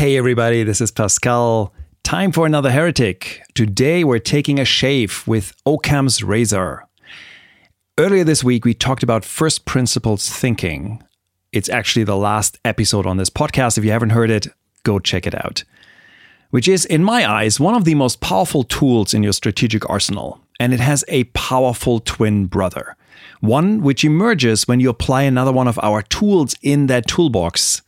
Hey, everybody, this is Pascal. Time for another heretic. Today, we're taking a shave with Occam's razor. Earlier this week, we talked about first principles thinking. It's actually the last episode on this podcast. If you haven't heard it, go check it out. Which is, in my eyes, one of the most powerful tools in your strategic arsenal. And it has a powerful twin brother. One which emerges when you apply another one of our tools in that toolbox,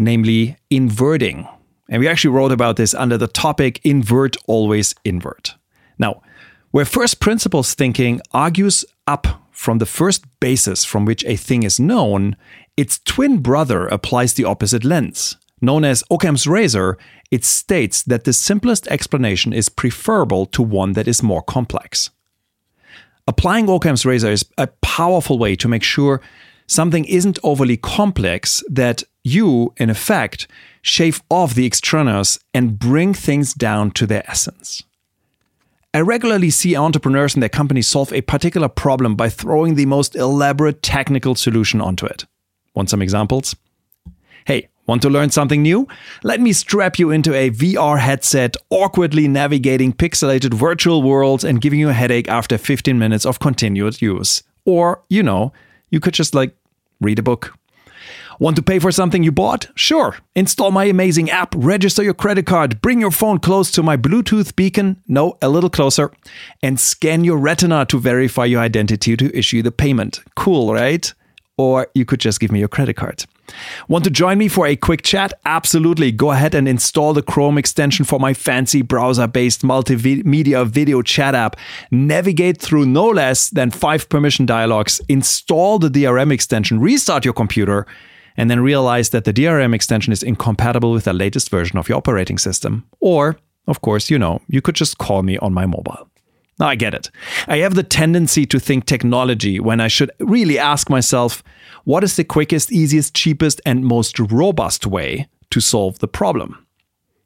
namely inverting. And we actually wrote about this under the topic invert, always invert. Now, where first principles thinking argues up from the first basis from which a thing is known, its twin brother applies the opposite lens. Known as Occam's razor, it states that the simplest explanation is preferable to one that is more complex. Applying Occam's razor is a powerful way to make sure something isn't overly complex, that you, in effect, shave off the extraneous and bring things down to their essence. I regularly see entrepreneurs and their companies solve a particular problem by throwing the most elaborate technical solution onto it. Want some examples? Hey, Want to learn something new? Let me strap you into a VR headset, awkwardly navigating pixelated virtual worlds and giving you a headache after 15 minutes of continued use. Or, you know, you could just like read a book. Want to pay for something you bought? Sure. Install my amazing app, register your credit card, bring your phone close to my Bluetooth beacon, no, a little closer, and scan your retina to verify your identity to issue the payment. Cool, right? Or you could just give me your credit card. Want to join me for a quick chat? Absolutely. Go ahead and install the Chrome extension for my fancy browser based multimedia video chat app. Navigate through no less than five permission dialogues, install the DRM extension, restart your computer, and then realize that the DRM extension is incompatible with the latest version of your operating system. Or, of course, you know, you could just call me on my mobile. Now, I get it. I have the tendency to think technology when I should really ask myself, what is the quickest, easiest, cheapest, and most robust way to solve the problem?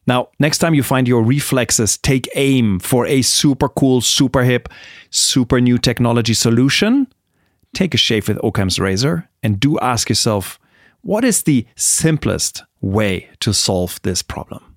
Now, next time you find your reflexes take aim for a super cool, super hip, super new technology solution, take a shave with Occam's razor and do ask yourself, what is the simplest way to solve this problem?